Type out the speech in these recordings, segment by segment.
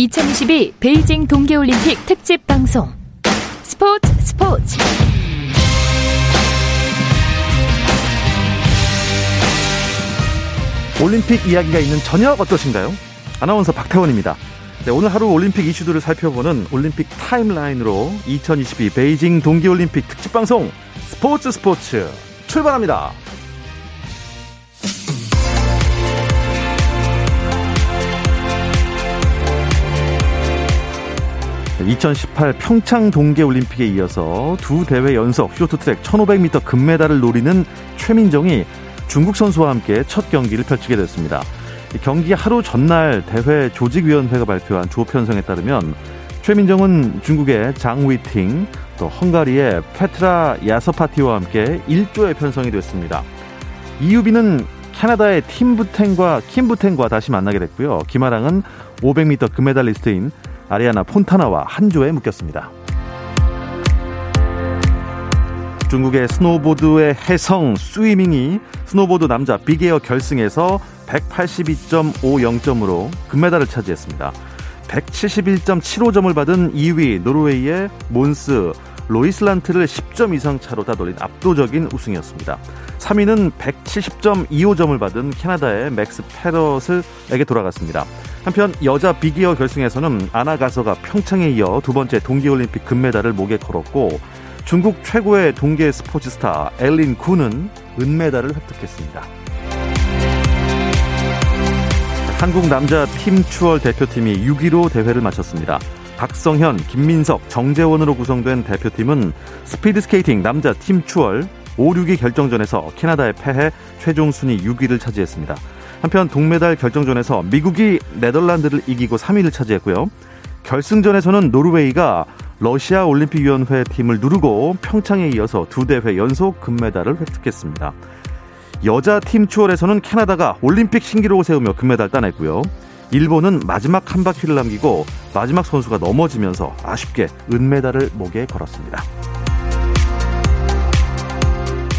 2022 베이징 동계올림픽 특집 방송 스포츠 스포츠 올림픽 이야기가 있는 저녁 어떠신가요? 아나운서 박태원입니다. 네, 오늘 하루 올림픽 이슈들을 살펴보는 올림픽 타임라인으로 2022 베이징 동계올림픽 특집 방송 스포츠 스포츠 출발합니다. 2018 평창 동계올림픽에 이어서 두 대회 연속 쇼트트랙 1500m 금메달을 노리는 최민정이 중국 선수와 함께 첫 경기를 펼치게 됐습니다. 경기 하루 전날 대회 조직위원회가 발표한 조편성에 따르면 최민정은 중국의 장위팅, 또 헝가리의 페트라 야서파티와 함께 1조에 편성이 됐습니다. 이유비는 캐나다의 팀부텐과 킴부텐과 다시 만나게 됐고요. 김아랑은 500m 금메달리스트인 아리아나 폰타나와 한 조에 묶였습니다. 중국의 스노보드의 혜성 쑤이밍이 스노보드 남자 빅에어 결승에서 182.50점으로 금메달을 차지했습니다. 171.75점을 받은 2위 노르웨이의 몬스 로이슬란트를 10점 이상 차로 따돌린 압도적인 우승이었습니다. 3위는 170.25점을 받은 캐나다의 맥스 패럿에게 돌아갔습니다. 한편 여자 빅에어 결승에서는 안나 가서가 평창에 이어 두 번째 동계올림픽 금메달을 목에 걸었고 중국 최고의 동계 스포츠 스타 에일린 구는 은메달을 획득했습니다. 한국 남자 팀 추월 대표팀이 6위로 대회를 마쳤습니다. 박성현, 김민석, 정재원으로 구성된 대표팀은 스피드 스케이팅 남자 팀 추월 5, 6위 결정전에서 캐나다에 패해 최종 순위 6위를 차지했습니다. 한편 동메달 결정전에서 미국이 네덜란드를 이기고 3위를 차지했고요. 결승전에서는 노르웨이가 러시아 올림픽위원회 팀을 누르고 평창에 이어서 두 대회 연속 금메달을 획득했습니다. 여자 팀 추월에서는 캐나다가 올림픽 신기록을 세우며 금메달 따냈고요. 일본은 마지막 한 바퀴를 남기고 마지막 선수가 넘어지면서 아쉽게 은메달을 목에 걸었습니다.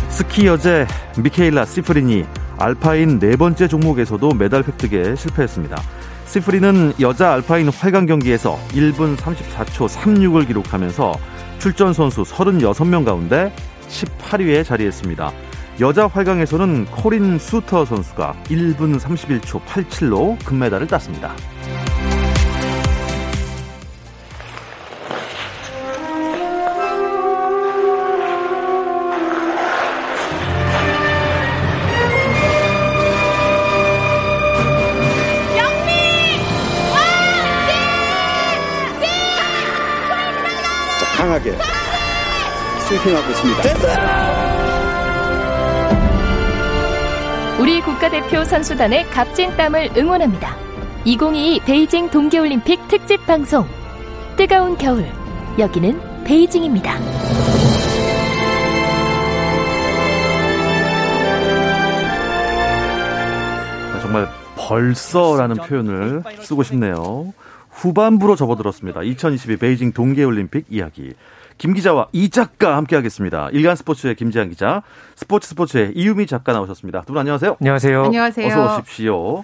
스키 여제 미케일라 시프린이 알파인 네 번째 종목에서도 메달 획득에 실패했습니다. 시프린은 여자 알파인 활강 경기에서 1분 34초 36을 기록하면서 출전 선수 36명 가운데 18위에 자리했습니다. 여자 활강에서는 코린 수터 선수가 1분 31초 87로 금메달을 땄습니다. 강하게 스위핑하고 있습니다. 우리 국가대표 선수단의 값진 땀을 응원합니다. 2022 베이징 동계올림픽 특집 방송 뜨거운 겨울 여기는 베이징입니다. 정말 벌써라는 표현을 쓰고 싶네요. 후반부로 접어들었습니다. 2022 베이징 동계올림픽 이야기. 김 기자와 이 작가 함께하겠습니다. 일간 스포츠의 김지한 기자, 스포츠 스포츠의 이유미 작가 나오셨습니다. 두 분 안녕하세요. 안녕하세요. 안녕하세요. 어서 오십시오.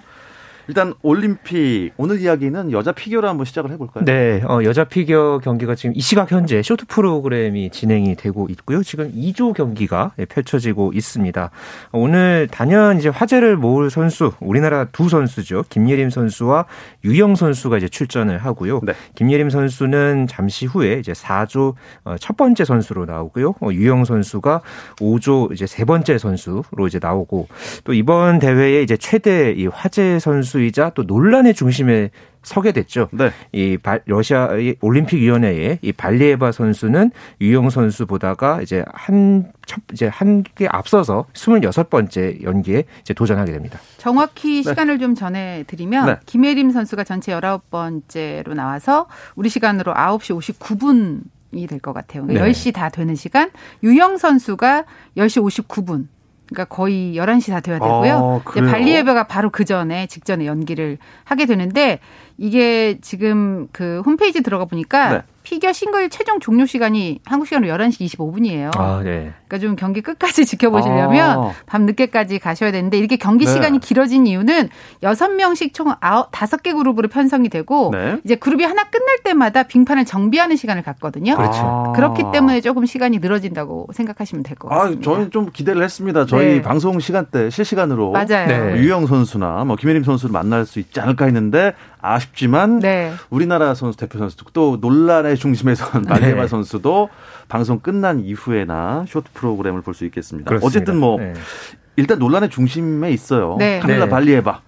일단 올림픽 오늘 이야기는 여자 피겨로 한번 시작을 해볼까요? 네, 어, 여자 피겨 경기가 지금 이 시각 현재 쇼트 프로그램이 진행이 되고 있고요. 지금 2조 경기가 펼쳐지고 있습니다. 오늘 단연 이제 화제를 모을 선수 우리나라 두 선수죠. 김예림 선수와 유영 선수가 이제 출전을 하고요. 네. 김예림 선수는 잠시 후에 이제 4조 어, 첫 번째 선수로 나오고요. 어, 유영 선수가 5조 이제 세 번째 선수로 이제 나오고 또 이번 대회에 이제 최대 이 화제 선수 선수이자 또 논란의 중심에 서게 됐죠. 네. 이 러시아 올림픽 위원회의 이 발리에바 선수는 유영 선수보다가 이제 한 첫, 이제 한 개 앞서서 26번째 연기에 이제 도전하게 됩니다. 정확히 네. 시간을 좀 전해 드리면 네. 김예림 선수가 전체 19번째로 나와서 우리 시간으로 9시 59분 이 될 것 같아요. 그러니까 네. 10시 다 되는 시간. 유영 선수가 10시 59분. 그러니까 거의 11시 다 돼야 되고요. 아, 발리 예배가 바로 그 전에 직전에 연기를 하게 되는데 이게 지금 그 홈페이지 들어가 보니까 네. 피겨 싱글 최종 종료 시간이 한국 시간으로 11시 25분이에요. 아, 네. 그러니까 좀 경기 끝까지 지켜보시려면 아. 밤 늦게까지 가셔야 되는데 이렇게 경기 네. 시간이 길어진 이유는 6명씩 총 5개 그룹으로 편성이 되고 네. 이제 그룹이 하나 끝날 때마다 빙판을 정비하는 시간을 갖거든요. 그렇죠. 아. 그렇기 때문에 조금 시간이 늘어진다고 생각하시면 될 것 같습니다. 아, 저는 좀 기대를 했습니다. 저희 네. 방송 시간대 실시간으로 맞아요. 네. 유영 선수나 뭐 김혜림 선수를 만날 수 있지 않을까 했는데 아쉽지만 네. 우리나라 선수 대표 선수 또 논란의 중심에선 마리에바 네. 선수도 방송 끝난 이후에나 쇼트 프로그램을 볼 수 있겠습니다. 그렇습니다. 어쨌든 뭐 네. 일단 논란의 중심에 있어요. 네. 카밀라 네. 발리에바.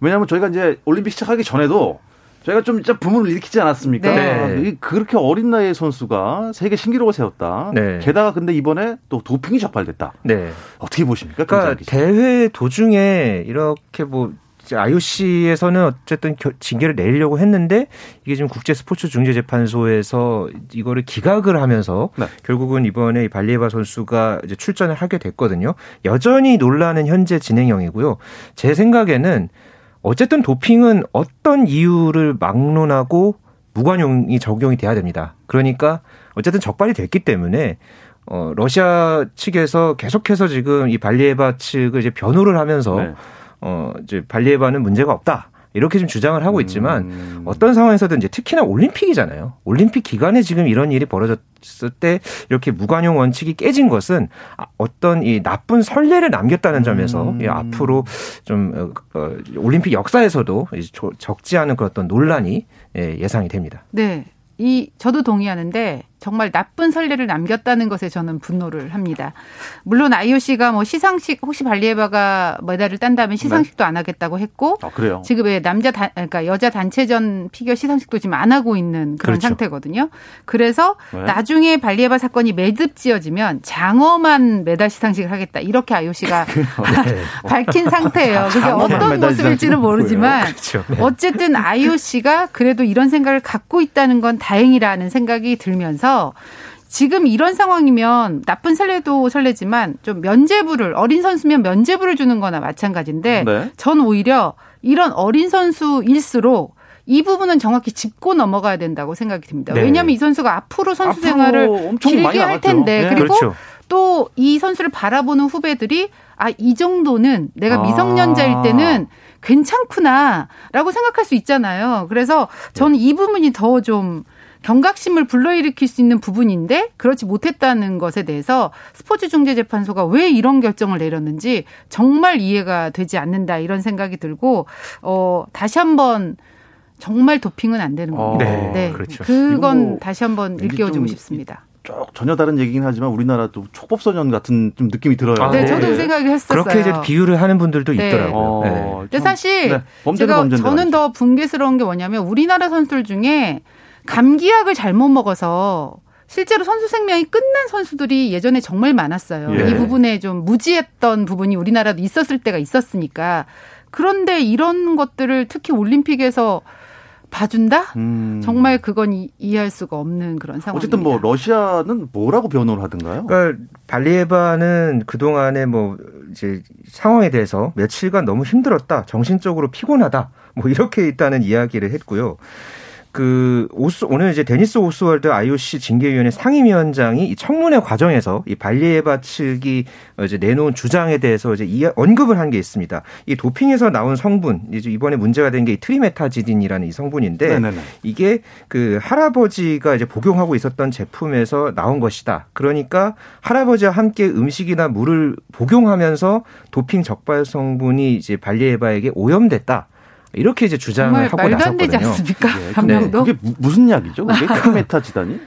왜냐하면 저희가 이제 올림픽 시작하기 전에도 저희가 좀 진짜 부문을 일으키지 않았습니까? 네. 그렇게 어린 나이의 선수가 세계 신기록을 세웠다. 네. 게다가 근데 이번에 또 도핑이 적발됐다. 네. 어떻게 보십니까? 그러니까 대회 도중에 이렇게 뭐 IOC에서는 어쨌든 징계를 내리려고 했는데 이게 지금 국제 스포츠 중재 재판소에서 이거를 기각을 하면서 네. 결국은 이번에 발리에바 선수가 이제 출전을 하게 됐거든요. 여전히 논란은 현재 진행형이고요. 제 생각에는 어쨌든 도핑은 어떤 이유를 막론하고 무관용이 적용이 돼야 됩니다. 그러니까 어쨌든 적발이 됐기 때문에 어 러시아 측에서 계속해서 지금 이 발리에바 측을 이제 변호를 하면서 네. 어, 이제 발리에바는 문제가 없다. 이렇게 좀 주장을 하고 있지만 음. 어떤 상황에서든 이제 특히나 올림픽이잖아요. 올림픽 기간에 지금 이런 일이 벌어졌을 때 이렇게 무관용 원칙이 깨진 것은 아, 어떤 이 나쁜 선례를 남겼다는 점에서 음. 앞으로 좀 어, 어, 올림픽 역사에서도 적지 않은 그런 어떤 논란이 예, 예상이 됩니다. 네. 이 저도 동의하는데 정말 나쁜 선례를 남겼다는 것에 저는 분노를 합니다. 물론 IOC가 뭐 시상식 혹시 발리에바가 메달을 딴다면 시상식도 네. 안 하겠다고 했고 아, 그래요? 지금 의 남자 단, 그러니까 여자 단체전 피겨 시상식도 지금 안 하고 있는 그런 그렇죠. 상태거든요. 그래서 네. 나중에 발리에바 사건이 매듭지어지면 장엄한 메달 시상식을 하겠다 이렇게 IOC가 네. 밝힌 상태예요. 그게 어떤 모습일지는 모르지만 그렇죠. 네. 어쨌든 IOC가 그래도 이런 생각을 갖고 있다는 건 다행이라는 생각이 들면서 지금 이런 상황이면 나쁜 설레도 설레지만 좀 면제부를 어린 선수면 면제부를 주는 거나 마찬가지인데 네. 전 오히려 이런 어린 선수일수록 이 부분은 정확히 짚고 넘어가야 된다고 생각이 듭니다. 네. 왜냐하면 이 선수가 앞으로 선수 생활을 길게 할 텐데 네. 그리고 그렇죠. 또이 선수를 바라보는 후배들이 아 이 정도는 내가 아. 미성년자일 때는 괜찮구나라고 생각할 수 있잖아요. 그래서 저는 이 부분이 더좀 경각심을 불러일으킬 수 있는 부분인데 그렇지 못했다는 것에 대해서 스포츠 중재 재판소가 왜 이런 결정을 내렸는지 정말 이해가 되지 않는다 이런 생각이 들고 어 다시 한번 정말 도핑은 안 되는 겁니다. 네, 네. 그렇죠. 그건 뭐 다시 한번 일깨워주고 싶습니다. 전혀 다른 얘기긴 하지만 우리나라도 촉법소년 같은 좀 느낌이 들어요. 아, 네, 저도 그 생각을 했었어요. 그렇게 이제 비유를 하는 분들도 네. 있더라고요. 어, 네. 근데 사실 네, 제가 저는 더 붕괴스러운 게 뭐냐면 우리나라 선수들 중에 감기약을 잘못 먹어서 실제로 선수 생명이 끝난 선수들이 예전에 정말 많았어요. 예. 이 부분에 좀 무지했던 부분이 우리나라도 있었을 때가 있었으니까. 그런데 이런 것들을 특히 올림픽에서 봐준다? 음. 정말 그건 이, 해할 수가 없는 그런 상황입니다. 어쨌든 뭐 러시아는 뭐라고 변호를 하던가요? 그러니까 발리에바는 그동안에 뭐 이제 상황에 대해서 며칠간 너무 힘들었다, 정신적으로 피곤하다, 뭐 이렇게 있다는 이야기를 했고요. 그 오스 오늘 이제 데니스 오스월드 IOC 징계위원회 상임위원장이 이 청문회 과정에서 이 발리에바 측이 이제 내놓은 주장에 대해서 이제 이 언급을 한 게 있습니다. 이 도핑에서 나온 성분 이제 이번에 문제가 된게 트리메타지딘이라는 이 성분인데 네네네. 이게 그 할아버지가 이제 복용하고 있었던 제품에서 나온 것이다. 그러니까 할아버지와 함께 음식이나 물을 복용하면서 도핑 적발 성분이 이제 발리예바에게 오염됐다. 이렇게 이제 주장을 하고 나섰거든요. 말도 안 되지 않습니까? 네. 한 명도? 그게 무슨 약이죠? 그게 트리메타지딘이?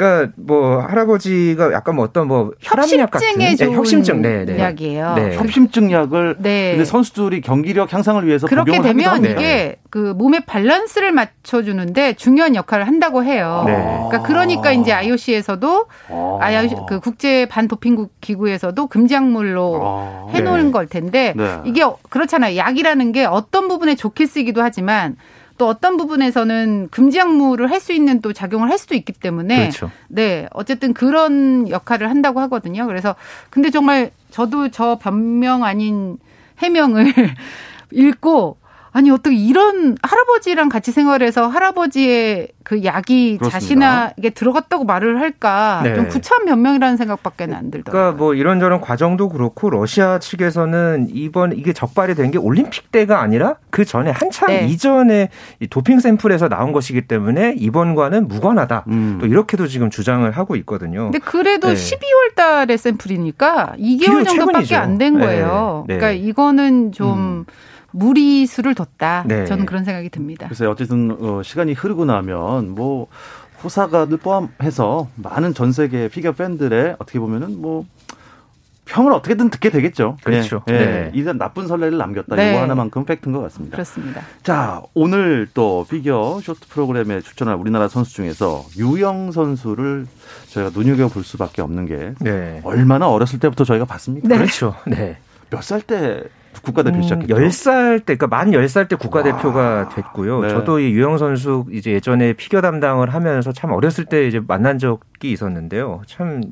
그러니까 뭐 할아버지가 약간 뭐 어떤 뭐 혈압약 같은 네, 혁신증 네, 네. 약이에요. 네. 혁신증 약을 네. 근데 선수들이 경기력 향상을 위해서 그렇게 되면 이게 네. 그 몸의 밸런스를 맞춰 주는데 중요한 역할을 한다고 해요. 네. 그러니까 그러니까 이제 IOC에서도 아. IOC 그 국제 반도핑 기구에서도 금지약물로 아. 해 놓은 네. 걸 텐데 이게 그렇잖아요. 약이라는 게 어떤 부분에 좋게 쓰기도 하지만 또 어떤 부분에서는 금지 약물을 할 수 있는 또 작용을 할 수도 있기 때문에 그렇죠. 네 어쨌든 그런 역할을 한다고 하거든요. 그래서 근데 정말 저도 저 변명 아닌 해명을 읽고 아니 어떻게 이런 할아버지랑 같이 생활해서 할아버지의 그 약이 그렇습니다. 자신에게 들어갔다고 말을 할까 네. 좀 구차한 변명이라는 생각밖에 안 들더라고요. 그러니까 뭐 이런저런 과정도 그렇고 러시아 측에서는 이번 이게 적발이 된 게 올림픽 때가 아니라 그 전에 한참 네. 이전에 도핑 샘플에서 나온 것이기 때문에 이번과는 무관하다. 음. 또 이렇게도 지금 주장을 하고 있거든요. 근데 그래도 네. 12월 달에 샘플이니까 2개월 정도밖에 안 된 거예요. 네. 그러니까 이거는 좀 음. 무리수를 뒀다. 네. 저는 그런 생각이 듭니다. 그래서 어쨌든 어, 시간이 흐르고 나면 뭐 호사가들 포함해서 많은 전 세계 피겨 팬들의 어떻게 보면은 뭐 평을 어떻게든 듣게 되겠죠. 그렇죠. 예. 네. 일단 나쁜 선례를 남겼다. 네. 이거 하나만큼 팩트인 것 같습니다. 그렇습니다. 자, 오늘 또 피겨 쇼트 프로그램에 출전한 우리나라 선수 중에서 유영 선수를 저희가 눈여겨 볼 수밖에 없는 게 네. 얼마나 어렸을 때부터 저희가 봤습니까? 네. 그렇죠. 네. 몇 살 때 국가대표 음, 시작했죠. 10살 때, 그러니까 만 10살 때 국가대표가 됐고요. 네. 저도 이 유영 선수 이제 예전에 피겨 담당을 하면서 참 어렸을 때 이제 만난 적이 있었는데요. 참,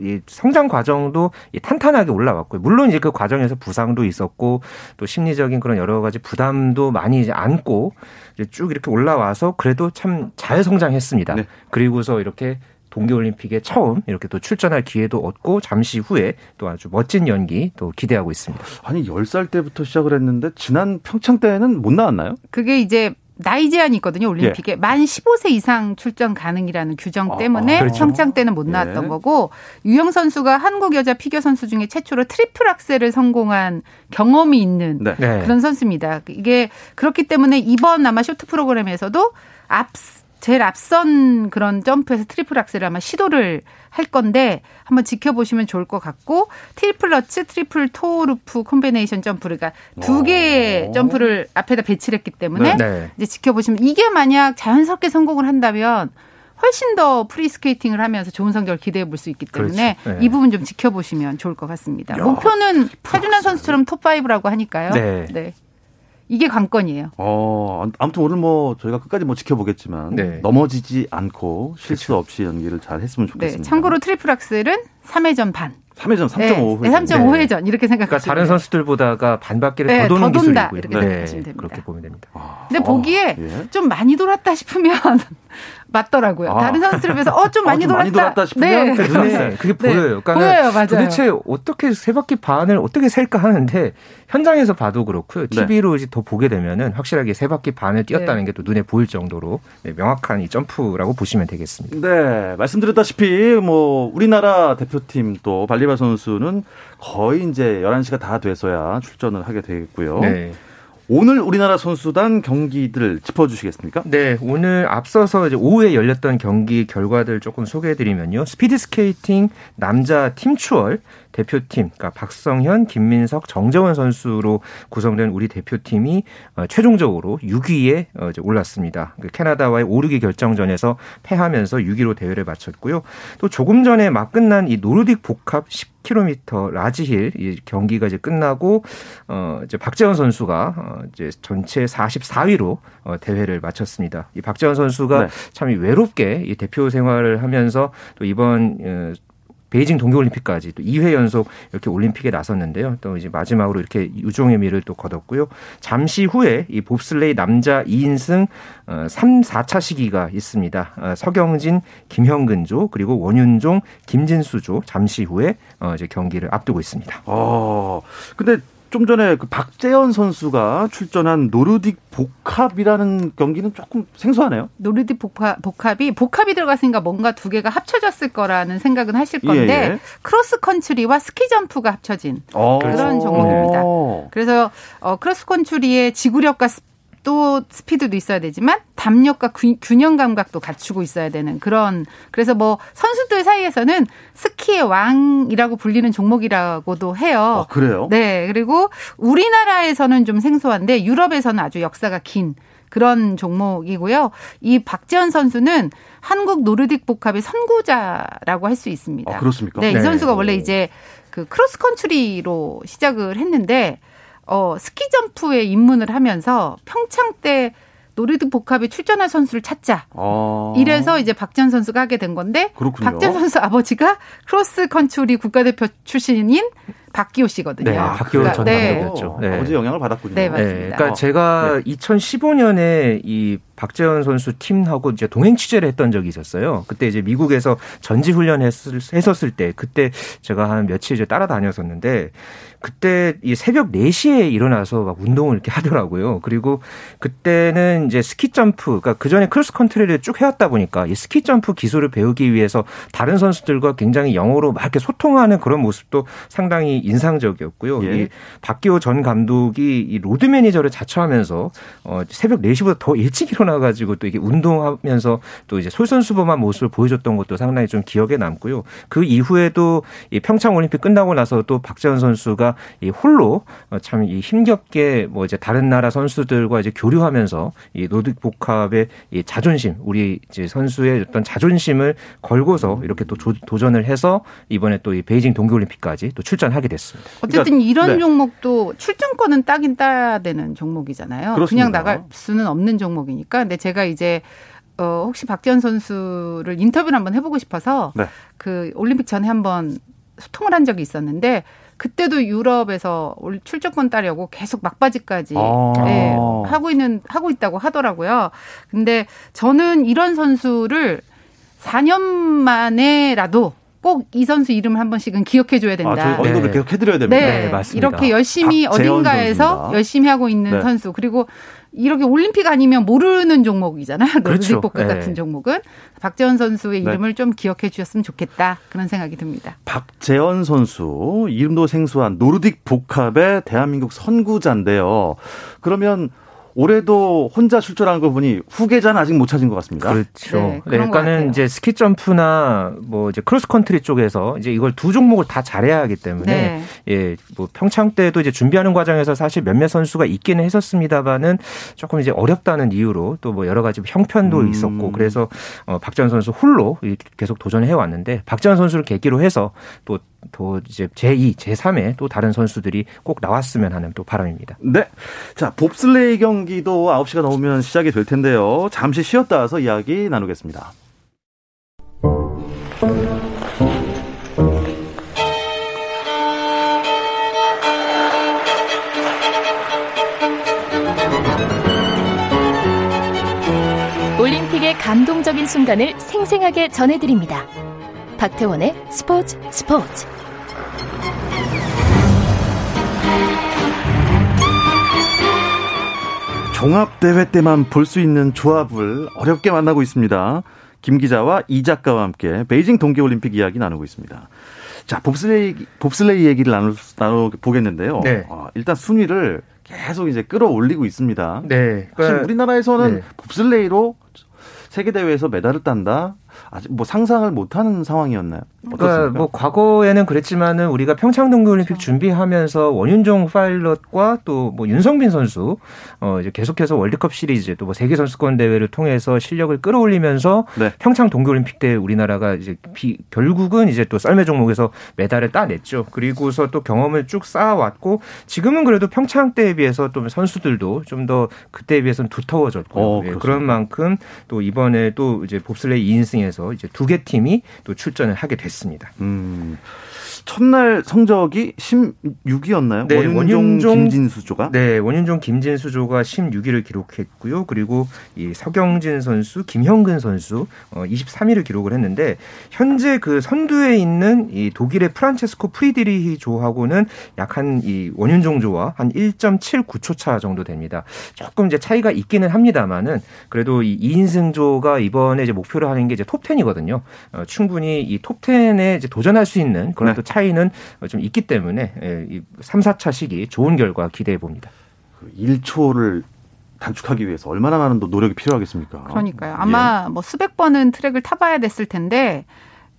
이 성장 과정도 탄탄하게 올라왔고요. 물론 이제 그 과정에서 부상도 있었고 또 심리적인 그런 여러 가지 부담도 많이 이제 안고 이제 쭉 이렇게 올라와서 그래도 참 잘 성장했습니다. 네. 그리고서 이렇게 동계올림픽에 처음 이렇게 또 출전할 기회도 얻고 잠시 후에 또 아주 멋진 연기 또 기대하고 있습니다. 아니 10살 때부터 시작을 했는데 지난 평창 때는 못 나왔나요? 그게 이제 나이 제한이 있거든요 올림픽에 예. 만 15세 이상 출전 가능이라는 규정 아, 때문에 아, 그렇죠. 평창 때는 못 나왔던 예. 거고 유영 선수가 한국 여자 피겨 선수 중에 최초로 트리플 악셀을 성공한 경험이 있는 네. 그런 선수입니다. 이게 그렇기 때문에 이번 아마 쇼트 프로그램에서도 앞 제일 앞선 그런 점프에서 트리플 악셀을 아마 시도를 할 건데 한번 지켜보시면 좋을 것 같고 트리플 러츠, 트리플 토루프 콤비네이션 점프를 그러니까 두 개의 점프를 앞에다 배치를 했기 때문에 네. 네. 이제 지켜보시면 이게 만약 자연스럽게 성공을 한다면 훨씬 더 프리스케이팅을 하면서 좋은 성적을 기대해 볼 수 있기 때문에 그렇죠. 네. 이 부분 좀 지켜보시면 좋을 것 같습니다. 야, 목표는 차준환 선수처럼 톱5라고 하니까요. 네. 네. 이게 관건이에요. 어, 아무튼 오늘 뭐 저희가 끝까지 뭐 지켜보겠지만 네. 넘어지지 않고 실수 그렇죠. 없이 연기를 잘 했으면 네, 좋겠습니다. 네, 참고로 트리플 악셀은 3회전 반. 3회전 3.5회전. 네, 3.5회전 이렇게 생각하시면 그러니까 다른 선수들보다가 반 바퀴를 네, 더 도는 더 돈다, 기술이고요. 이렇게 생각하시면 됩니다. 그렇게 보면 됩니다. 아, 근데 보기에 예? 좀 많이 돌았다 싶으면 맞더라고요. 아. 다른 선수들에 비해서 어 좀 많이, 어, 많이 돌았다. 싶으면 네. 눈에 그게 네. 보여요. 그러니까 보여요, 맞아요. 도대체 어떻게 세 바퀴 반을 어떻게 셀까 하는데 현장에서 봐도 그렇고요. TV로 이제 더 보게 되면은 확실하게 세 바퀴 반을 뛰었다는 게또 눈에 보일 정도로 네, 명확한 이 점프라고 보시면 되겠습니다. 네, 말씀드렸다시피 뭐 우리나라 대표팀 또 발리예바 선수는 거의 이제 11시가 다 돼서야 출전을 하게 되겠고요. 네. 오늘 우리나라 선수단 경기들 짚어주시겠습니까? 네, 오늘 앞서서 이제 오후에 열렸던 경기 결과들 조금 소개해드리면요. 스피드 스케이팅 남자 팀 추월 대표팀, 그러니까 박성현, 김민석, 정재원 선수로 구성된 우리 대표팀이 어, 최종적으로 6위에 어, 올랐습니다. 그 캐나다와의 5, 6위 결정전에서 패하면서 6위로 대회를 마쳤고요. 또 조금 전에 막 끝난 이 노르딕 복합 10km 라지힐 이 경기가 이제 끝나고 어 이제 박제언 선수가 어 이제 전체 44위로 어 대회를 마쳤습니다. 이 박제언 선수가 네. 참 외롭게 이 대표 생활을 하면서 또 이번 어, 베이징 동계올림픽까지 또 2회 연속 이렇게 올림픽에 나섰는데요. 또 이제 마지막으로 이렇게 유종의 미를 또 거뒀고요. 잠시 후에 이 봅슬레이 남자 2인승 3, 어, 4차 시기가 있습니다. 어, 서경진, 김형근조 그리고 원윤종, 김진수조 잠시 후에 어, 이제 경기를 앞두고 있습니다. 어. 근데 좀 전에 그 박재현 선수가 출전한 노르딕 복합이라는 경기는 조금 생소하네요. 노르딕 복합, 복합이 복합이 들어갔으니까 뭔가 두 개가 합쳐졌을 거라는 생각은 하실 건데 예, 예. 크로스 컨트리와 스키 점프가 합쳐진 오. 그런 종목입니다. 그래서 어, 크로스 컨트리의 지구력과 또 스피드도 있어야 되지만 담력과 균형 감각도 갖추고 있어야 되는 그런 그래서 뭐 선수들 사이에서는 스키의 왕이라고 불리는 종목이라고도 해요. 아, 그래요? 네. 그리고 우리나라에서는 좀 생소한데 유럽에서는 아주 역사가 긴 그런 종목이고요. 이 박제언 선수는 한국 노르딕 복합의 선구자라고 할 수 있습니다. 아, 그렇습니까? 네, 이 선수가 원래 이제 그 크로스 컨트리로 시작을 했는데 어, 스키 점프에 입문을 하면서 평창 때 노르딕 복합에 출전할 선수를 찾자. 아. 이래서 이제 박제언 선수가 하게 된 건데 그렇군요. 박제언 선수 아버지가 크로스 컨트리 국가대표 출신인 박기호 씨거든요. 네, 박기호 그러니까, 전 감독이었죠. 네. 아버지 영향을 받았군요. 네, 맞습니다. 네, 그러니까 제가 2015년에 이 박제언 선수 팀하고 이제 동행 취재를 했던 적이 있었어요. 그때 이제 미국에서 전지 훈련 했었을 때 그때 제가 한 며칠 이제 따라다녔었는데 그때 이 새벽 4시에 일어나서 막 운동을 이렇게 하더라고요. 그리고 그때는 이제 스키 점프, 그러니까 그 전에 크로스 컨트리를 쭉 해왔다 보니까 이 스키 점프 기술을 배우기 위해서 다른 선수들과 굉장히 영어로 막 이렇게 소통하는 그런 모습도 상당히 인상적이었고요. 예. 이 박기호 전 감독이 이 로드 매니저를 자처하면서 어 새벽 4시보다 더 일찍 일어나 가지고 또 이게 운동하면서 또 이제 솔선수범한 모습을 보여줬던 것도 상당히 좀 기억에 남고요. 그 이후에도 이 평창 올림픽 끝나고 나서 또 박제언 선수가 이 홀로 어, 참 힘겹게 뭐 이제 다른 나라 선수들과 이제 교류하면서 이 노르딕 복합의 이 자존심, 우리 이제 선수의 어떤 자존심을 걸고서 이렇게 또 도전을 해서 이번에 또 이 베이징 동계올림픽까지 또 출전하게 됐습니다. 어쨌든 그러니까, 이런 네. 종목도 출전권은 따긴 따야 되는 종목이잖아요. 그렇습니다. 그냥 나갈 수는 없는 종목이니까. 근데 제가 이제 어, 혹시 박지현 선수를 인터뷰를 한번 해보고 싶어서 네. 그 올림픽 전에 한번 소통을 한 적이 있었는데 그때도 유럽에서 출전권 따려고 계속 막바지까지 아. 네, 하고 있는 하고 있다고 하더라고요. 근데 저는 이런 선수를 4년 만에라도 꼭 이 선수 이름을 한 번씩은 기억해 줘야 된다. 아, 저희 언급을 네. 계속 해드려야 됩니다. 네, 네, 맞습니다. 이렇게 열심히 어딘가에서 선수입니다. 열심히 하고 있는 네. 선수 그리고 이렇게 올림픽 아니면 모르는 종목이잖아요. 그렇죠. 노르딕 복합 네. 같은 종목은 박제언 선수의 네. 이름을 네. 좀 기억해 주셨으면 좋겠다 그런 생각이 듭니다. 박제언 선수 이름도 생소한 노르딕 복합의 대한민국 선구자인데요. 그러면 올해도 혼자 출전한 거 보니 후계자는 아직 못 찾은 것 같습니다. 그렇죠. 네, 네 그러니까는 이제 스키 점프나 뭐 이제 크로스 컨트리 쪽에서 이제 이걸 두 종목을 다 잘해야 하기 때문에 네. 예, 뭐 평창 때도 이제 준비하는 과정에서 사실 몇몇 선수가 있기는 했었습니다만은 조금 이제 어렵다는 이유로 또 뭐 여러 가지 형편도 음. 있었고 그래서 어 박지원 선수 홀로 계속 도전해 왔는데 박지원 선수를 계기로 해서 또또 이제 제2, 제3의 또 다른 선수들이 꼭 나왔으면 하는 또 바람입니다. 네. 자, 봅슬레이 경기도 9시가 넘으면 시작이 될 텐데요. 잠시 쉬었다 와서 이야기 나누겠습니다. 올림픽의 감동적인 순간을 생생하게 전해드립니다. 박태원의 스포츠 스포츠 종합대회 때만 볼 수 있는 조합을 어렵게 만나고 있습니다. 김 기자와 이 작가와 함께 베이징 동계올림픽 이야기 나누고 있습니다. 자, 봅슬레이, 봅슬레이 얘기를 나눠, 나눠 보겠는데요. 네. 어, 일단 순위를 계속 이제 끌어올리고 있습니다. 네. 그러니까, 사실 우리나라에서는 네. 봅슬레이로 세계대회에서 메달을 딴다? 아직 뭐 상상을 못하는 상황이었나요? 그러니까 뭐 과거에는 그랬지만은 우리가 평창 동계올림픽 그렇죠. 준비하면서 원윤종 파일럿과 또 뭐 윤성빈 선수 어 이제 계속해서 월드컵 시리즈 또 뭐 세계 선수권 대회를 통해서 실력을 끌어올리면서 네. 평창 동계올림픽 때 우리나라가 이제 비, 결국은 이제 또 썰매 종목에서 메달을 따냈죠. 그리고서 또 경험을 쭉 쌓아왔고 지금은 그래도 평창 때에 비해서 또 선수들도 좀 더 그때에 비해서는 두터워졌고 어, 예, 그런 만큼 또 이번에 또 이제 봅슬레이 2인승에서 이제 두 개 팀이 또 출전을 하게 됐습니다. 음. 첫날 성적이 16위였나요? 네, 원윤종, 원윤종 김진수조가? 네, 원윤종 김진수조가 16위를 기록했고요. 그리고 이 서경진 선수, 김형근 선수 어 23위를 기록을 했는데 현재 그 선두에 있는 이 독일의 프란체스코 프리드리히 조하고는 약 한 이 원윤종 조와 한 1.79초 차 정도 됩니다. 조금 이제 차이가 있기는 합니다만은 그래도 이 2인승 조가 이번에 이제 목표로 하는 게 이제 톱 10이거든요. 어, 충분히 이 톱 10에 이제 도전할 수 있는 그런 네. 또 차이는 좀 있기 때문에 3, 예, 4차 시기 좋은 결과 기대해 봅니다. 1초를 그 단축하기 위해서 얼마나 많은 노력이 필요하겠습니까? 그러니까요. 아마 예. 뭐 수백 번은 트랙을 타봐야 됐을 텐데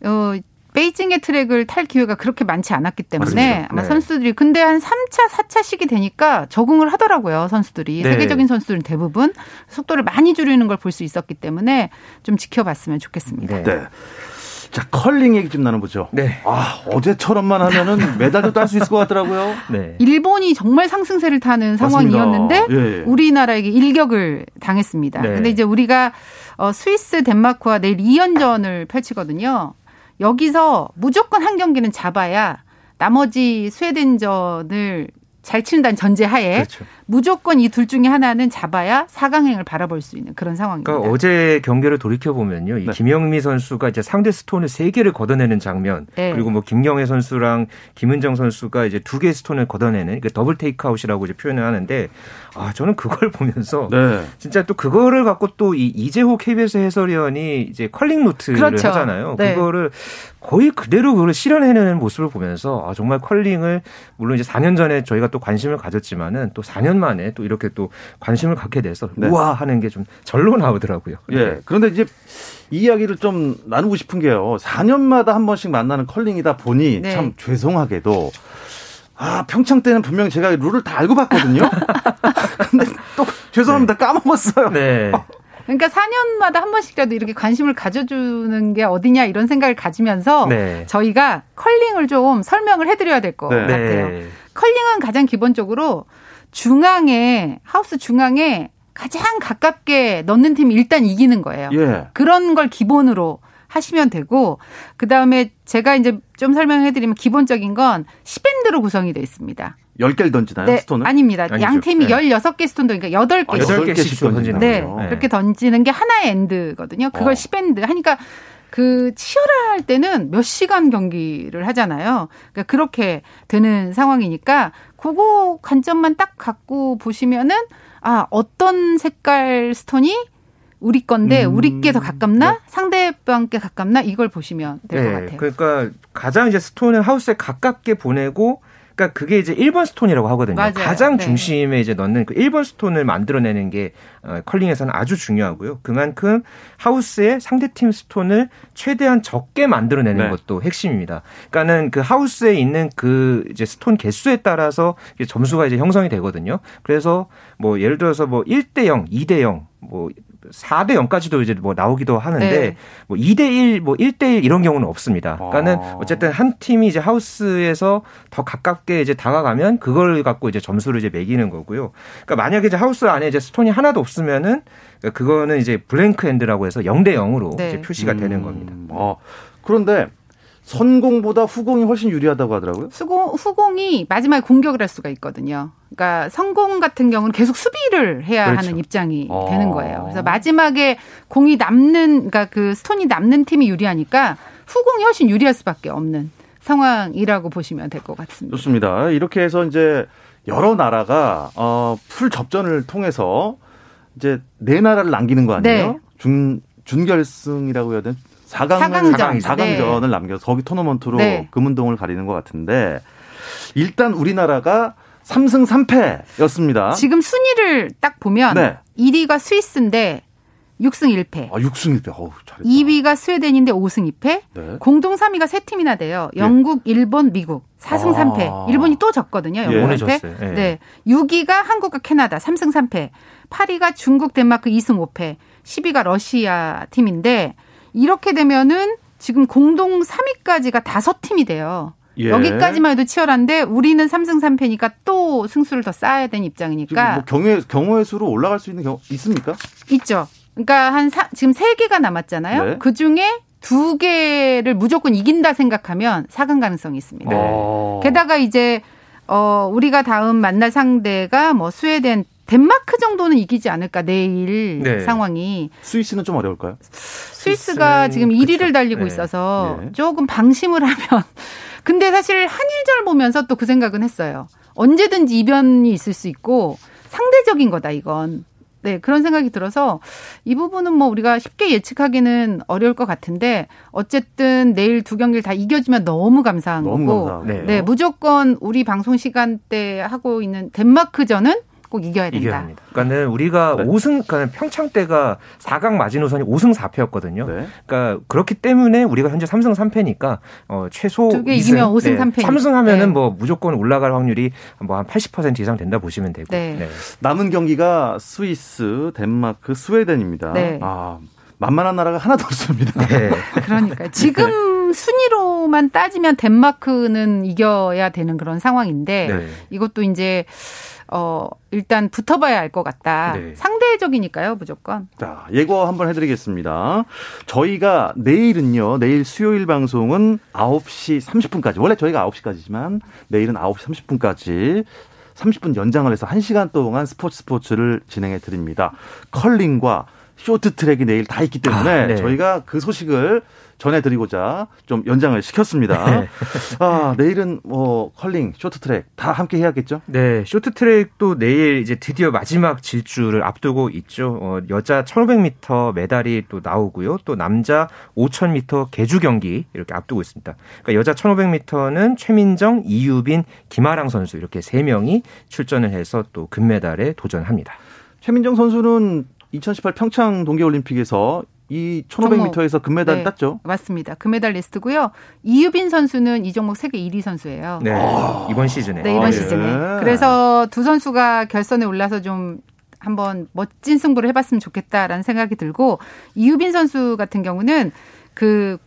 어, 베이징의 트랙을 탈 기회가 그렇게 많지 않았기 때문에 맞습니다. 아마 네. 선수들이 근데 한 3차, 4차 시기 되니까 적응을 하더라고요, 선수들이. 네. 세계적인 선수들은 대부분 속도를 많이 줄이는 걸 볼 수 있었기 때문에 좀 지켜봤으면 좋겠습니다. 네. 네. 자, 컬링 얘기 좀 나눠보죠. 네. 아, 어제처럼만 하면은 메달도 딸 수 있을 것 같더라고요. 네. 일본이 정말 상승세를 타는 상황이었는데 예, 예. 우리나라에게 일격을 당했습니다. 네. 근데 이제 우리가 어, 스위스, 덴마크와 내일 2연전을 펼치거든요. 여기서 무조건 한 경기는 잡아야 나머지 스웨덴전을 잘 치른다는 전제하에 그렇죠. 무조건 이 둘 중에 하나는 잡아야 4강행을 바라볼 수 있는 그런 상황입니다. 그러니까 어제 경기를 돌이켜 보면요. 이 네. 김영미 선수가 이제 상대 스톤을 3개를 걷어내는 장면, 네. 그리고 뭐 김경애 선수랑 김은정 선수가 이제 두 개의 스톤을 걷어내는 그러니까 double takeout이라고 이제 표현을 하는데 아, 저는 그걸 보면서 네. 진짜 또 그거를 갖고 또 이 이재호 KBS 해설위원이 이제 컬링 노트를 그렇죠. 하잖아요. 네. 그거를 거의 그대로 그걸 실현해내는 모습을 보면서 아, 정말 컬링을 물론 이제 4년 전에 저희가 또 관심을 가졌지만은 또 4년 만에 또 이렇게 또 관심을 갖게 돼서 네. 우와 하는 게 좀 절로 나오더라고요. 예. 네. 그런데 이제 이 이야기를 좀 나누고 싶은 게요. 4년마다 한 번씩 만나는 컬링이다 보니 네. 참 죄송하게도 아, 평창 때는 분명히 제가 룰을 다 알고 봤거든요. 근데 또 죄송합니다. 네. 까먹었어요. 네. 그러니까 4년마다 한 번씩이라도 이렇게 관심을 가져주는 게 어디냐 이런 생각을 가지면서 네. 저희가 컬링을 좀 설명을 해드려야 될것 네. 같아요. 네. 컬링은 가장 기본적으로 중앙에 하우스 중앙에 가장 가깝게 넣는 팀이 일단 이기는 거예요. 예. 그런 걸 기본으로 하시면 되고 그 다음에 제가 이제 좀 설명해 드리면 기본적인 건 10엔드로 구성이 되어 있습니다. 10개를 던지나요? 네, 스톤을? 아닙니다. 아니죠. 양 팀이 네. 16개 스톤 도 그러니까 8개. 아, 8개씩 던지는 네. 거죠. 네. 그렇게 던지는 게 하나의 엔드거든요. 그걸 어. 10엔드 하니까 그 치열할 때는 몇 시간 경기를 하잖아요. 그러니까 그렇게 되는 상황이니까 그거 관점만 딱 갖고 보시면은 아, 어떤 색깔 스톤이 우리 건데 음. 우리 게 더 가깝나 네. 상대방 게 가깝나 이걸 보시면 될것 네. 같아요. 그러니까 가장 이제 스톤을 하우스에 가깝게 보내고 그러니까 그게 이제 1번 스톤이라고 하거든요. 맞아요. 가장 네. 중심에 이제 넣는 그 1번 스톤을 만들어내는 게 어, 컬링에서는 아주 중요하고요. 그만큼 하우스의 상대팀 스톤을 최대한 적게 만들어내는 네. 것도 핵심입니다. 그러니까는 그 하우스에 있는 그 이제 스톤 개수에 따라서 점수가 이제 형성이 되거든요. 그래서 뭐 예를 들어서 뭐 1대 0, 2대 0, 뭐 4대 0까지도 이제 뭐 나오기도 하는데 네. 뭐 2대 1, 뭐 1대 1 이런 경우는 없습니다. 그러니까는 아. 어쨌든 한 팀이 이제 하우스에서 더 가깝게 이제 다가가면 그걸 갖고 이제 점수를 이제 매기는 거고요. 그러니까 만약에 이제 하우스 안에 이제 스톤이 하나도 없으면은 그러니까 그거는 이제 blank end라고 해서 0대 0으로 네. 이제 표시가 음. 되는 겁니다. 어. 그런데 선공보다 후공이 훨씬 유리하다고 하더라고요. 수공, 후공이 마지막에 공격을 할 수가 있거든요. 그러니까 성공 같은 경우는 계속 수비를 해야 그렇죠. 하는 입장이 아. 되는 거예요. 그래서 마지막에 공이 남는, 그러니까 그 스톤이 남는 팀이 유리하니까 후공이 훨씬 유리할 수밖에 없는 상황이라고 보시면 될 것 같습니다. 좋습니다. 이렇게 해서 이제 여러 나라가 어, 풀 접전을 통해서 이제 네 나라를 남기는 거 아니에요? 네. 준 준결승이라고 해야 되나? 4강, 4강전. 4강전을 네. 남겨서 거기 토너먼트로 네. 금운동을 가리는 것 같은데 일단 우리나라가 3승 3패였습니다. 지금 순위를 딱 보면 네. 1위가 스위스인데 6승 1패. 아, 6승 1패. 어우, 잘했다. 2위가 스웨덴인데 5승 2패. 네. 공동 3위가 세 팀이나 돼요. 예. 영국, 네. 일본, 미국. 4승 아. 3패. 일본이 또 졌거든요. 영국한테. 예. 네. 네. 6위가 한국과 캐나다 3승 3패. 8위가 중국, 덴마크 2승 5패. 10위가 러시아 팀인데 이렇게 되면은 지금 공동 3위까지가 다섯 팀이 돼요. 예. 여기까지만 해도 치열한데 우리는 3승 3패니까 또 승수를 더 쌓아야 되는 입장이니까. 뭐 경우의 경우의 수로 올라갈 수 있는 경우 있습니까? 있죠. 그러니까 한 사, 지금 세 개가 남았잖아요. 네. 그 중에 두 개를 무조건 이긴다 생각하면 4강 가능성이 있습니다. 네. 게다가 이제 어 우리가 다음 만날 상대가 뭐 스웨덴 덴마크 정도는 이기지 않을까 내일 네. 상황이 스위스는 좀 어려울까요? 스위스가 지금 1위를 그렇죠. 달리고 네. 있어서 네. 조금 방심을 하면 근데 사실 한일절 보면서 또 그 생각은 했어요. 언제든지 이변이 있을 수 있고 상대적인 거다 이건. 네, 그런 생각이 들어서 이 부분은 뭐 우리가 쉽게 예측하기는 어려울 것 같은데 어쨌든 내일 두 경기를 다 이겨주면 너무 감사한 너무 거고. 네, 네, 무조건 우리 방송 시간대 하고 있는 덴마크전은 꼭 이겨야 된다. 이겨야 합니다. 그러니까는 우리가 네. 5승, 그러니까 평창 때가 4강 마지노선이 5승 4패였거든요. 네. 그러니까 그렇기 때문에 우리가 현재 3승 3패니까 어, 최소 두개 이기면 5승 네. 3패. 3승 하면은 네. 뭐 무조건 올라갈 확률이 뭐 한 80% 이상 된다 보시면 되고. 네. 네. 남은 경기가 스위스, 덴마크, 스웨덴입니다. 네. 아, 만만한 나라가 하나도 없습니다. 네. 그러니까 지금 순위로만 따지면 덴마크는 이겨야 되는 그런 상황인데 이것도 이제 어, 일단 붙어봐야 알 것 같다. 네. 상대적이니까요, 무조건. 자, 예고 한번 해드리겠습니다. 저희가 내일은요, 내일 수요일 방송은 9시 30분까지, 원래 저희가 9시까지지만 내일은 9시 30분까지 30분 연장을 해서 1시간 동안 스포츠 스포츠를 진행해 드립니다. 컬링과 쇼트트랙이 내일 다 있기 때문에 아, 네. 저희가 그 소식을 전해드리고자 좀 연장을 시켰습니다. 네. 아, 내일은 뭐 컬링, 쇼트트랙 다 함께 해야겠죠? 네, 쇼트트랙도 내일 이제 드디어 마지막 질주를 앞두고 있죠. 어, 여자 1,500m 메달이 또 나오고요. 또 남자 5,000m 개주 경기 이렇게 앞두고 있습니다. 그러니까 여자 1,500m는 최민정, 이유빈, 김아랑 선수 이렇게 세 명이 출전을 해서 또 금메달에 도전합니다. 최민정 선수는 2018 평창 동계올림픽에서 이 1500m에서 금메달 네, 땄죠. 맞습니다. 금메달 리스트고요. 이유빈 선수는 이 종목 세계 1위 선수예요. 네. 아. 이번 시즌에. 네, 이번 아, 시즌에. 예. 그래서 두 선수가 결선에 올라서 좀 한번 멋진 승부를 해봤으면 좋겠다라는 생각이 들고 이유빈 선수 같은 경우는 그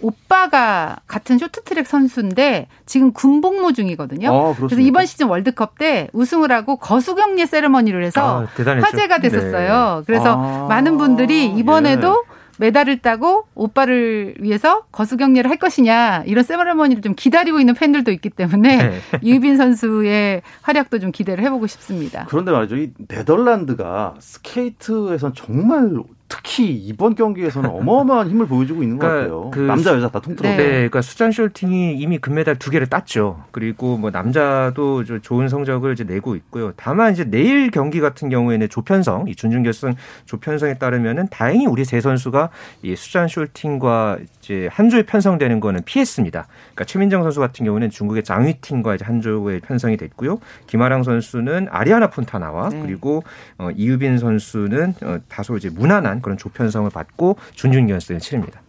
오빠가 같은 쇼트트랙 선수인데 지금 군복무 중이거든요. 아, 그래서 이번 시즌 월드컵 때 우승을 하고 거수경례 세레머니를 해서 아, 화제가 됐었어요. 네. 그래서 아, 많은 분들이 이번에도 예. 메달을 따고 오빠를 위해서 거수경례를 할 것이냐 이런 세레머니를 좀 기다리고 있는 팬들도 있기 때문에 네. 유빈 선수의 활약도 좀 기대를 해보고 싶습니다. 그런데 말이죠, 이 네덜란드가 스케이트에선 정말 특히 이번 경기에서는 어마어마한 힘을 보여주고 있는 그러니까 것 같아요. 그 남자 여자 다 통틀어. 네. 네, 그러니까 수잔 숄팅이 이미 금메달 두 개를 땄죠. 그리고 뭐 남자도 좋은 성적을 이제 내고 있고요. 다만 이제 내일 경기 같은 경우에는 조편성, 이 준중 결승 조편성에 따르면은 다행히 우리 세 선수가 이 수잔 숄팅과 이제 한 조에 편성되는 거는 피했습니다. 그러니까 최민정 선수 같은 경우는 중국의 장휘팅과 이제 한 조에 편성이 됐고요. 김아랑 선수는 아리아나 폰타나와 네. 그리고 어, 이유빈 선수는 어, 다소 이제 무난한 그런 조편성을 받고 준중 결승을 치릅니다.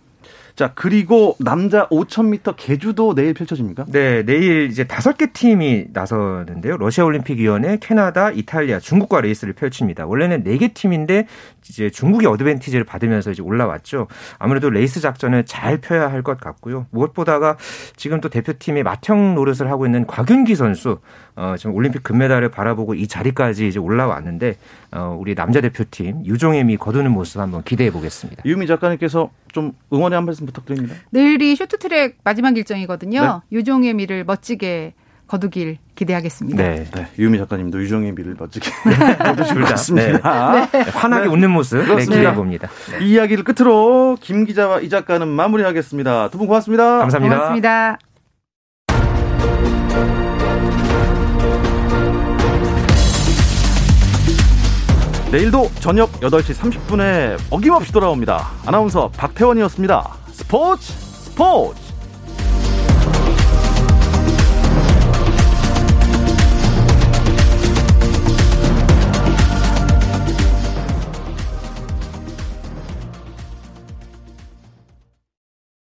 자, 그리고 남자 5000m 계주도 내일 펼쳐집니까? 네, 내일 이제 다섯 개 팀이 나서는데요. 러시아 올림픽 위원회, 캐나다, 이탈리아, 중국과 레이스를 펼칩니다. 원래는 네 개 팀인데 이제 중국이 어드밴티지를 받으면서 이제 올라왔죠. 아무래도 레이스 작전을 잘 펴야 할 것 같고요. 무엇보다가 지금 또 대표팀의 맏형 노릇을 하고 있는 곽윤기 선수 어, 지금 올림픽 금메달을 바라보고 이 자리까지 이제 올라왔는데 어, 우리 남자 대표팀 유종혜미 거두는 모습 한번 기대해 보겠습니다. 유미 작가님께서 좀 응원의 한 말씀 부탁드립니다. 내일이 쇼트트랙 마지막 일정이거든요. 네? 유종혜미를 멋지게 거두길 기대하겠습니다. 네. 네. 유미 작가님도 유종의 미를 멋지게 거두실 것 같습니다. 네. 네. 환하게 네. 웃는 모습 네, 기대해 봅니다. 이 이야기를 끝으로 김 기자와 이 작가는 마무리하겠습니다. 두 분 고맙습니다. 감사합니다. 고맙습니다. 내일도 저녁 8시 30분에 어김없이 돌아옵니다. 아나운서 박태원이었습니다. 스포츠 스포츠